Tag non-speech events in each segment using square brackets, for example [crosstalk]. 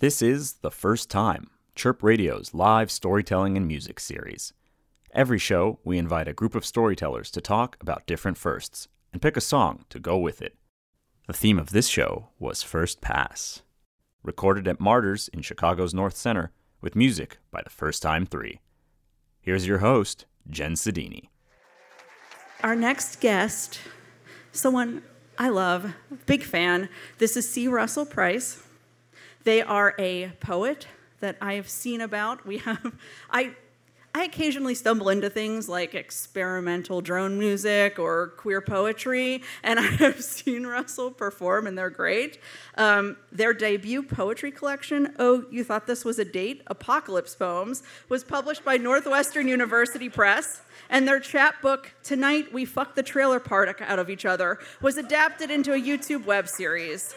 This is The First Time, Chirp Radio's live storytelling and music series. Every show, we invite a group of storytellers to talk about different firsts and pick a song to go with it. The theme of this show was First Pass, recorded at Martyrs in Chicago's North Center with music by the First Time Three. Here's your host, Jenn Sodini. Our next guest, someone I love, big fan. This is C. Russell Price. They are a poet that I have seen about. We have, [laughs] I, I occasionally stumble into things like experimental drone music or queer poetry, and [laughs] I have seen Russell perform, and they're great. Um, their debut poetry collection, Oh, You Thought This Was a Date? Apocalypse Poems, was published by Northwestern University Press. And their chapbook, Tonight We Fuck the Trailer Park Out of Each Other, was adapted into a YouTube web series.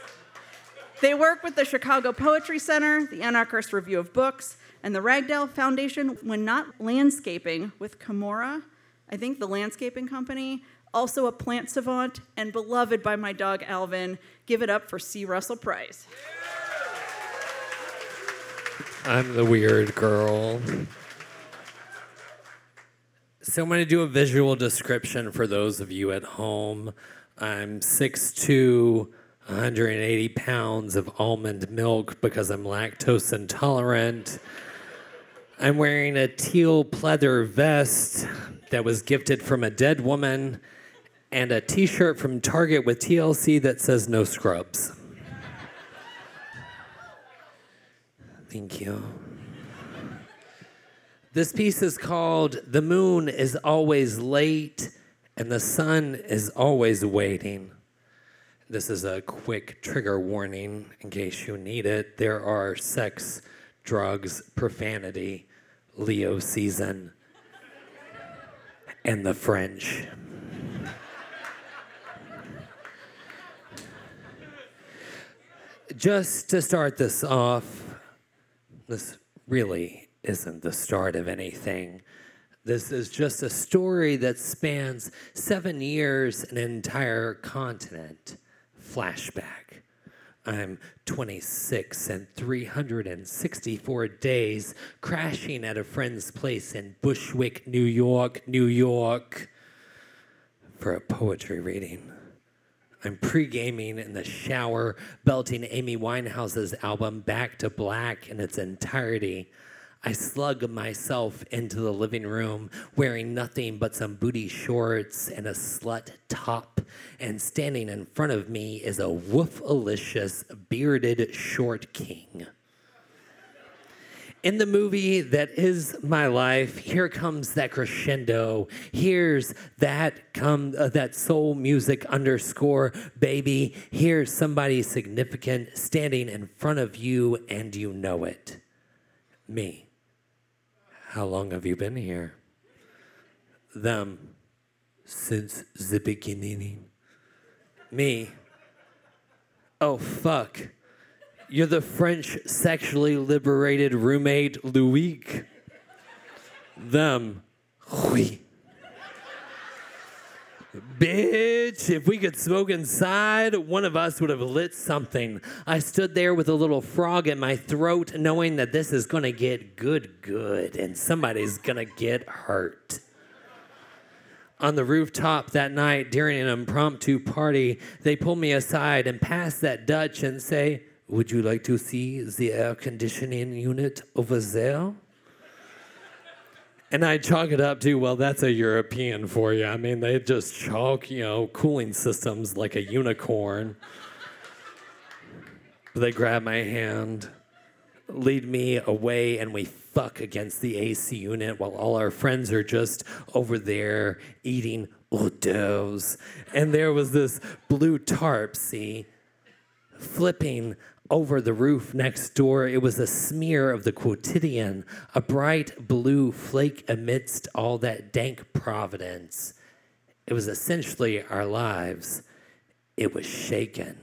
They work with the Chicago Poetry Center, the Anarchist Review of Books, and the Ragdale Foundation when not landscaping with Kamora, I think the landscaping company, also a plant savant and beloved by my dog Alvin. Give it up for C. Russell Price. I'm the weird girl. So I'm going to do a visual description for those of you at home. I'm 6'2", 180 pounds of almond milk because I'm lactose intolerant. I'm wearing a teal pleather vest that was gifted from a dead woman and a t shirt from Target with TLC that says no scrubs. Thank you. This piece is called The Moon is Always Late and the Sun is Always Waiting. This is a quick trigger warning in case you need it. There are sex, drugs, profanity, Leo season, and the French. Just to start this off, this really isn't the start of anything. This is just a story that spans seven years, and an entire continent flashback. I'm 26 and 364 days crashing at a friend's place in Bushwick, New York, New York for a poetry reading. I'm pre gaming in the shower, belting Amy Winehouse's album Back to Black in its entirety. I slug myself into the living room wearing nothing but some booty shorts and a slut top. And standing in front of me is a woofalicious bearded short king. In the movie that is my life, here comes that crescendo. Here's that come uh, that soul music underscore baby. Here's somebody significant standing in front of you and you know it. Me. How long have you been here? Them. Since the beginning. Me. Oh, fuck. You're the French sexually liberated roommate Louis. Them. Oui. Bitch, if we could smoke inside, one of us would have lit something. I stood there with a little frog in my throat, knowing that this is gonna get good, good, and somebody's gonna get hurt. On the rooftop that night during an impromptu party, they pull me aside and pass that Dutch and say, Would you like to see the air conditioning unit over there? And I chalk it up to, well, that's a European for you. I mean, they just chalk, you know, cooling systems like a unicorn. they grab my hand, lead me away, and we fuck against the AC unit while all our friends are just over there eating hors. And there was this blue tarp, see, flipping over the roof next door, it was a smear of the quotidian, a bright blue flake amidst all that dank providence. It was essentially our lives. It was shaken.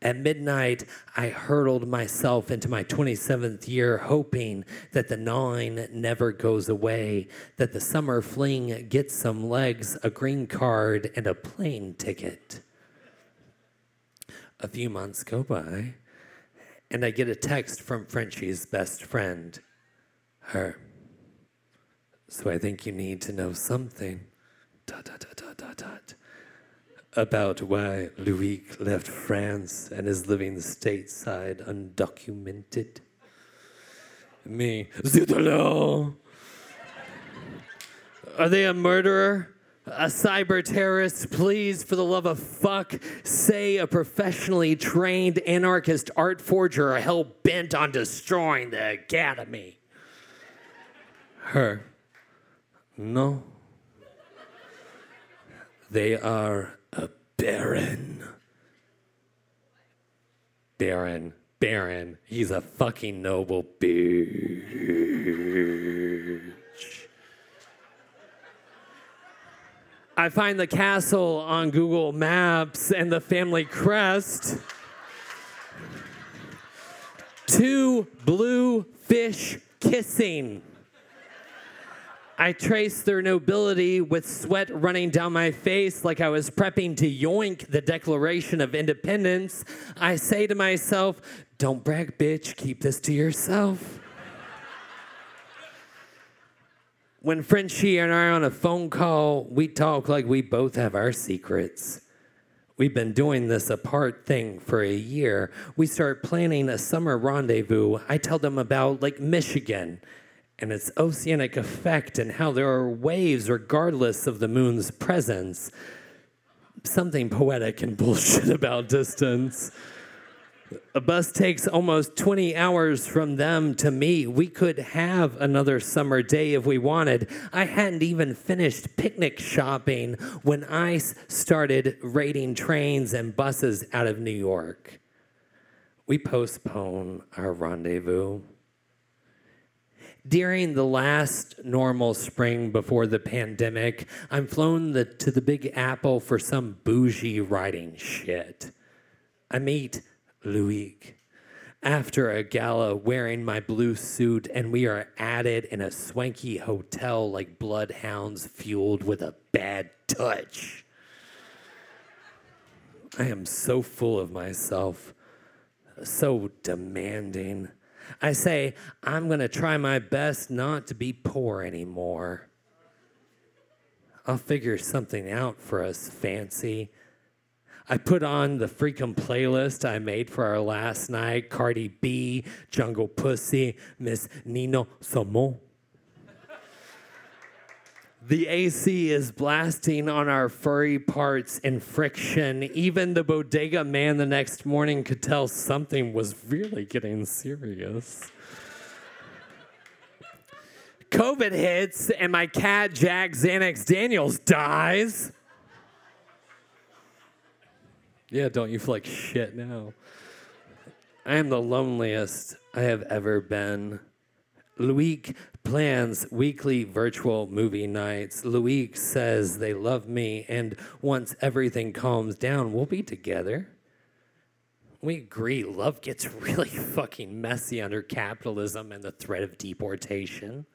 At midnight, I hurtled myself into my 27th year, hoping that the gnawing never goes away, that the summer fling gets some legs, a green card, and a plane ticket a few months go by, and I get a text from Frenchie's best friend, her. So I think you need to know something. Dot, dot, dot, dot, dot, dot. About why Louis left France and is living stateside undocumented. Me, zut alors. Are they a murderer? A cyber terrorist? Please, for the love of fuck, say a professionally trained anarchist art forger hell bent on destroying the academy. Her. No. They are a baron. Baron. Baron. He's a fucking noble bitch. I find the castle on Google Maps and the family crest. Two blue fish kissing. I trace their nobility with sweat running down my face like I was prepping to yoink the Declaration of Independence. I say to myself, Don't brag, bitch, keep this to yourself. When Frenchie and I are on a phone call, we talk like we both have our secrets. We've been doing this apart thing for a year. We start planning a summer rendezvous. I tell them about Lake Michigan and its oceanic effect and how there are waves regardless of the moon's presence. Something poetic and [laughs] bullshit about distance. A bus takes almost 20 hours from them to me. We could have another summer day if we wanted. I hadn't even finished picnic shopping when ICE started raiding trains and buses out of New York. We postpone our rendezvous. During the last normal spring before the pandemic, I'm flown the, to the Big Apple for some bougie writing shit. I meet Louis after a gala wearing my blue suit, and we are at it in a swanky hotel like bloodhounds fueled with a bad touch. I am so full of myself, so demanding. I say, I'm going to try my best not to be poor anymore. I'll figure something out for us, fancy. I put on the freaking playlist I made for our last night Cardi B, Jungle Pussy, Miss Nino Samo. The AC is blasting on our furry parts in friction. Even the bodega man the next morning could tell something was really getting serious. COVID hits, and my cat Jack Xanax Daniels dies. Yeah, don't you feel like shit now? I am the loneliest I have ever been. Loic plans weekly virtual movie nights. Loic says they love me, and once everything calms down, we'll be together. We agree, love gets really [laughs] fucking messy under capitalism and the threat of deportation.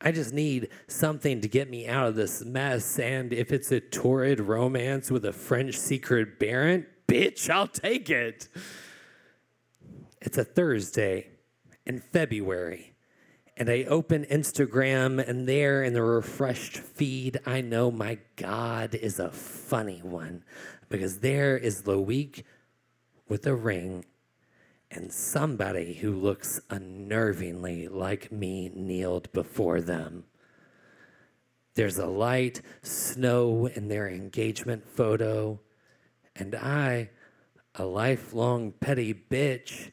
I just need something to get me out of this mess. And if it's a torrid romance with a French secret baron, bitch, I'll take it. It's a Thursday in February. And I open Instagram, and there in the refreshed feed, I know my God is a funny one because there is Loic with a ring and somebody who looks unnervingly like me kneeled before them. There's a light snow in their engagement photo, and I, a lifelong petty bitch,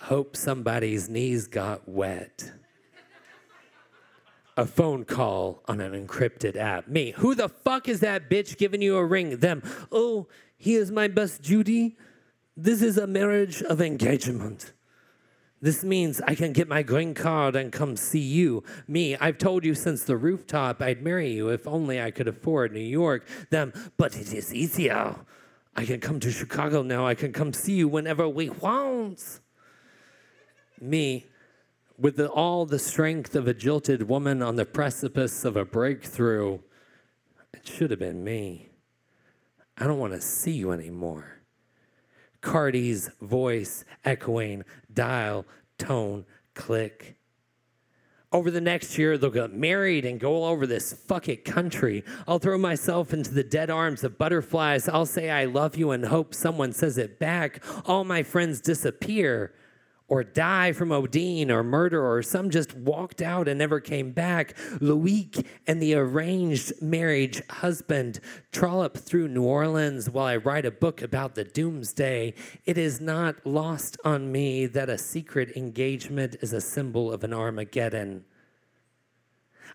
hope somebody's knees got wet. A phone call on an encrypted app. Me, who the fuck is that bitch giving you a ring? Them, oh, he is my best Judy. This is a marriage of engagement. This means I can get my green card and come see you. Me, I've told you since the rooftop I'd marry you if only I could afford New York. Them, but it is easier. I can come to Chicago now. I can come see you whenever we want. Me, with the, all the strength of a jilted woman on the precipice of a breakthrough, it should have been me. I don't want to see you anymore. Cardi's voice echoing, dial, tone, click. Over the next year, they'll get married and go all over this fuck it country. I'll throw myself into the dead arms of butterflies. I'll say I love you and hope someone says it back. All my friends disappear or die from Odin or murder, or some just walked out and never came back. Loic and the arranged marriage husband trollop through New Orleans while I write a book about the doomsday. It is not lost on me that a secret engagement is a symbol of an Armageddon.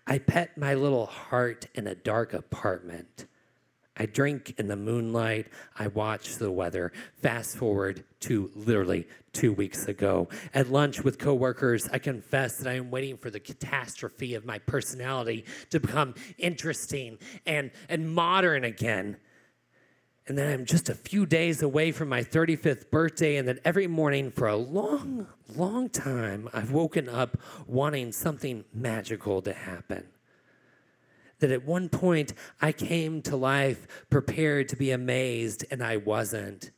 I pet my little heart in a dark apartment. I drink in the moonlight. I watch the weather. Fast forward to literally two weeks ago. At lunch with coworkers, I confess that I am waiting for the catastrophe of my personality to become interesting and, and modern again. And then I'm just a few days away from my 35th birthday, and then every morning for a long, long time, I've woken up wanting something magical to happen that at one point I came to life prepared to be amazed and I wasn't.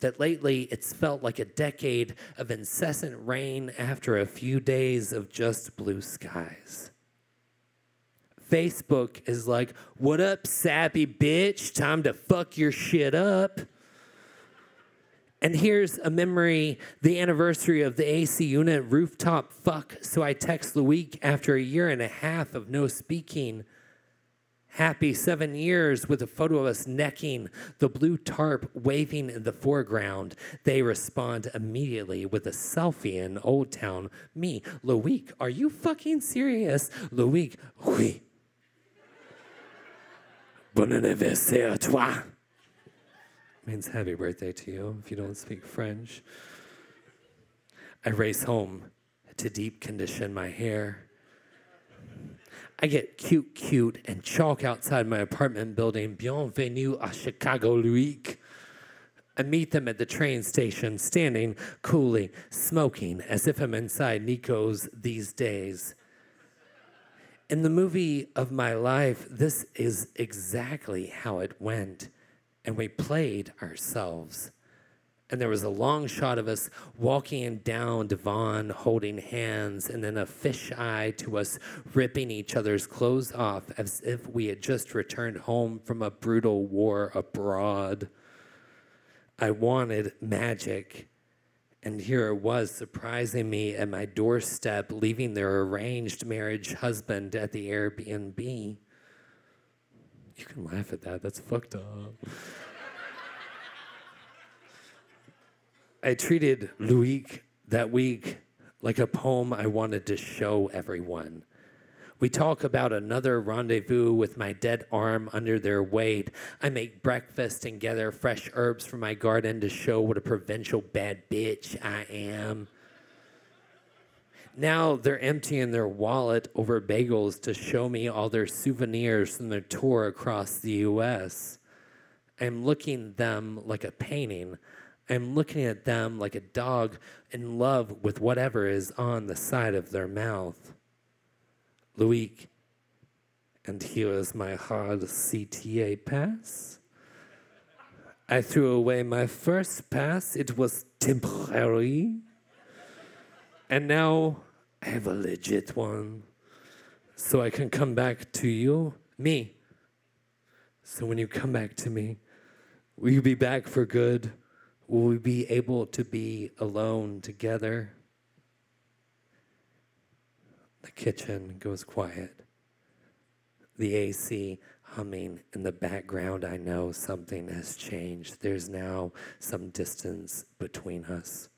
That lately it's felt like a decade of incessant rain after a few days of just blue skies. Facebook is like, What up, sappy bitch? Time to fuck your shit up. And here's a memory the anniversary of the AC unit rooftop fuck. So I text Loic after a year and a half of no speaking. Happy seven years with a photo of us necking, the blue tarp waving in the foreground. They respond immediately with a selfie in Old Town. Me, Loic, are you fucking serious? Loic, oui. Bon anniversaire à toi means happy birthday to you if you don't speak French. I race home to deep condition my hair. I get cute, cute, and chalk outside my apartment building, Bienvenue à Chicago, Louis. I meet them at the train station, standing coolly, smoking as if I'm inside Nico's these days. In the movie of my life, this is exactly how it went and we played ourselves. And there was a long shot of us walking down Devon holding hands, and then a fisheye to us ripping each other's clothes off as if we had just returned home from a brutal war abroad. I wanted magic. And here it was surprising me at my doorstep, leaving their arranged marriage husband at the Airbnb. You can laugh at that. That's fucked up. I treated Loic that week like a poem I wanted to show everyone. We talk about another rendezvous with my dead arm under their weight. I make breakfast and gather fresh herbs from my garden to show what a provincial bad bitch I am. Now they're emptying their wallet over bagels to show me all their souvenirs from their tour across the US. I'm looking them like a painting. I'm looking at them like a dog in love with whatever is on the side of their mouth. Loic, and here is my hard CTA pass. I threw away my first pass, it was temporary. And now I have a legit one. So I can come back to you, me. So when you come back to me, will you be back for good? Will we be able to be alone together? The kitchen goes quiet. The AC humming in the background. I know something has changed. There's now some distance between us.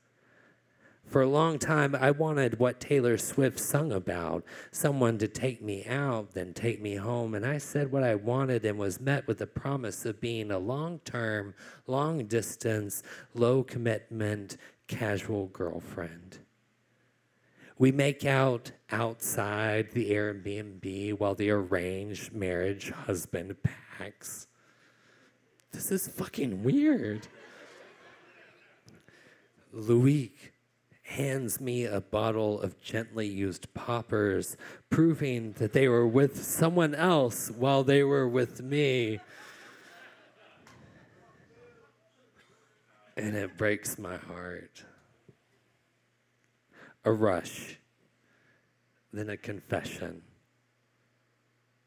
For a long time, I wanted what Taylor Swift sung about someone to take me out, then take me home. And I said what I wanted and was met with the promise of being a long term, long distance, low commitment, casual girlfriend. We make out outside the Airbnb while the arranged marriage husband packs. This is fucking weird. Loic hands me a bottle of gently used poppers, proving that they were with someone else while they were with me. and it breaks my heart. A rush, then a confession.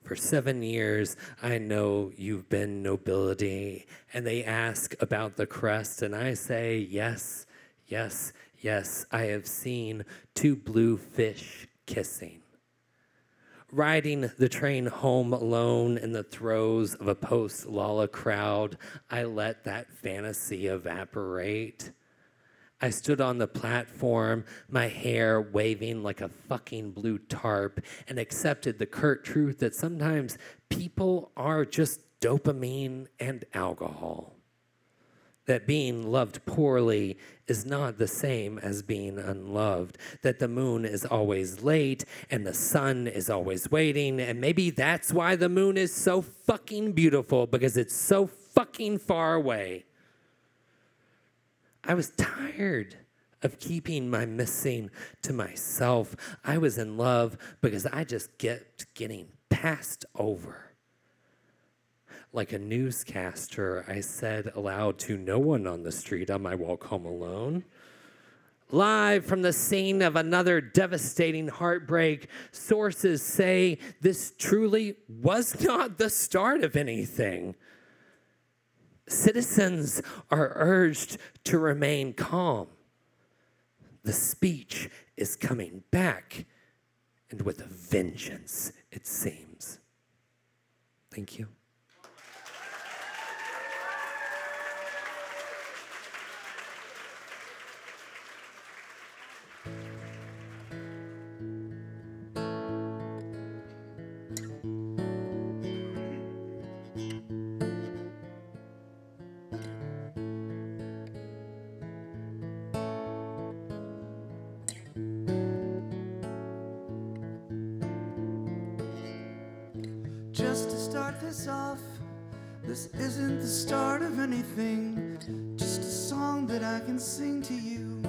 For seven years, I know you've been nobility, and they ask about the crest, and I say, yes, yes, yes, I have seen two blue fish kissing riding the train home alone in the throes of a post Lala crowd, I let that fantasy evaporate. I stood on the platform, my hair waving like a fucking blue tarp, and accepted the curt truth that sometimes people are just dopamine and alcohol that being loved poorly is not the same as being unloved, that the moon is always late and the sun is always waiting, and maybe that's why the moon is so fucking beautiful because it's so fucking far away. I was tired of keeping my missing to myself. I was in love because I just kept getting passed over. Like a newscaster, I said aloud to no one on the street on my walk home alone. Live from the scene of another devastating heartbreak, sources say this truly was not the start of anything. Citizens are urged to remain calm. The speech is coming back, and with a vengeance, it seems. Thank you. Just to start this off, this isn't the start of anything, just a song that I can sing to you.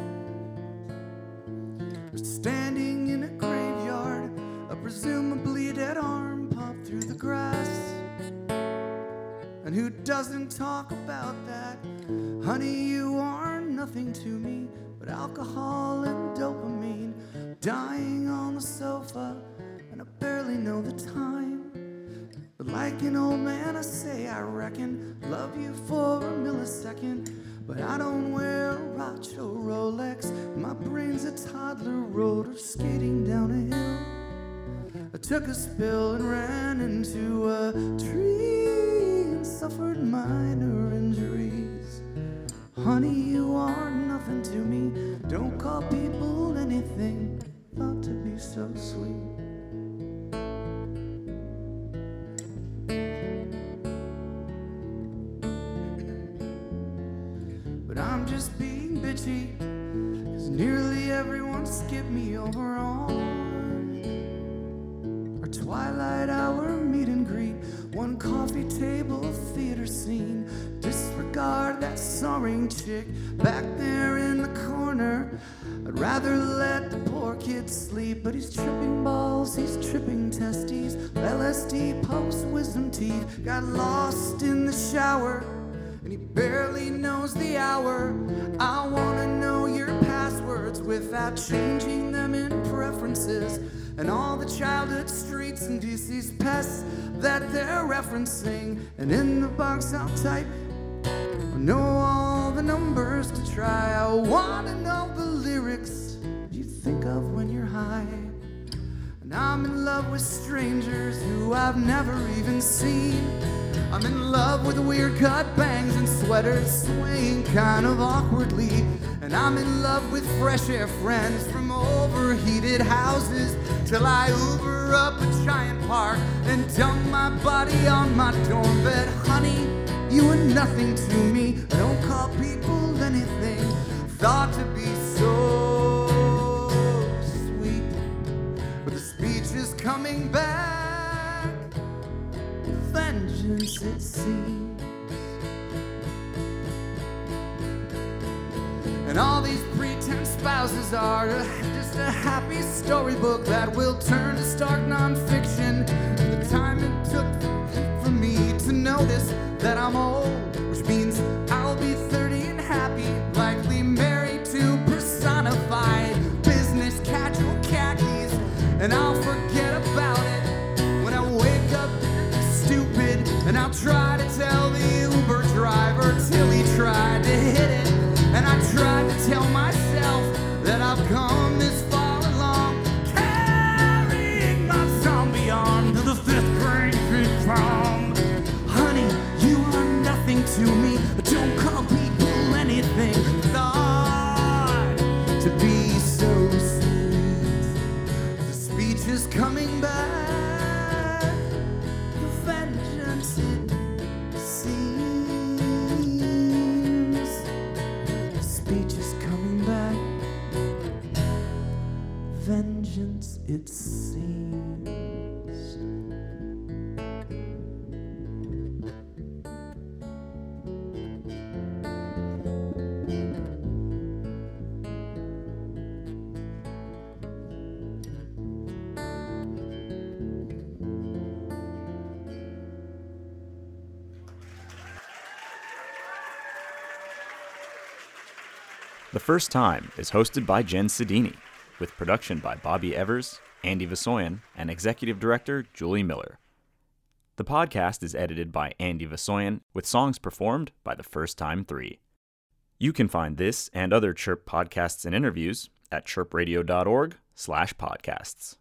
We're standing in a graveyard, a presumably dead arm popped through the grass. And who doesn't talk about that? Honey, you are nothing to me but alcohol and dopamine dying on the sofa, and I barely know the time. But like an old man, I say, I reckon, love you for a millisecond. But I don't wear a watch or Rolex. My brain's a toddler roller skating down a hill. I took a spill and ran into a tree and suffered minor injuries. Honey, you are nothing to me. Don't call people anything. Thought to be so sweet. But I'm just being bitchy. Cause nearly everyone skipped me over on our twilight hour meet and greet. One coffee table theater scene. Disregard that soaring chick back there in the corner. I'd rather let the poor kid sleep, but he's tripping balls, he's tripping testes. LSD post wisdom teeth got lost in the shower and he barely knows the hour. I wanna know your passwords without changing them in preferences. And all the childhood streets and DC's pests that they're referencing. And in the box I'll type, I know all the numbers to try. I wanna know the lyrics you think of when you're high. And I'm in love with strangers who I've never even seen. I'm in love with weird cut bangs and sweaters swaying kind of awkwardly. And I'm in love with fresh air friends from overheated houses till I Uber up a giant park and dump my body on my dorm bed. Honey, you are nothing to me. I don't call people anything. Thought to be so coming back. Vengeance, it seems. And all these pretense spouses are just a happy storybook that will turn to stark nonfiction. The time it took for me to notice that I'm old, which means I'll First Time is hosted by Jenn Sodini, with production by Bobby Evers, Andy Vasoyan, and executive director Julie Mueller. The podcast is edited by Andy Vasoyan, with songs performed by The First Time 3. You can find this and other Chirp podcasts and interviews at chirpradio.org slash podcasts.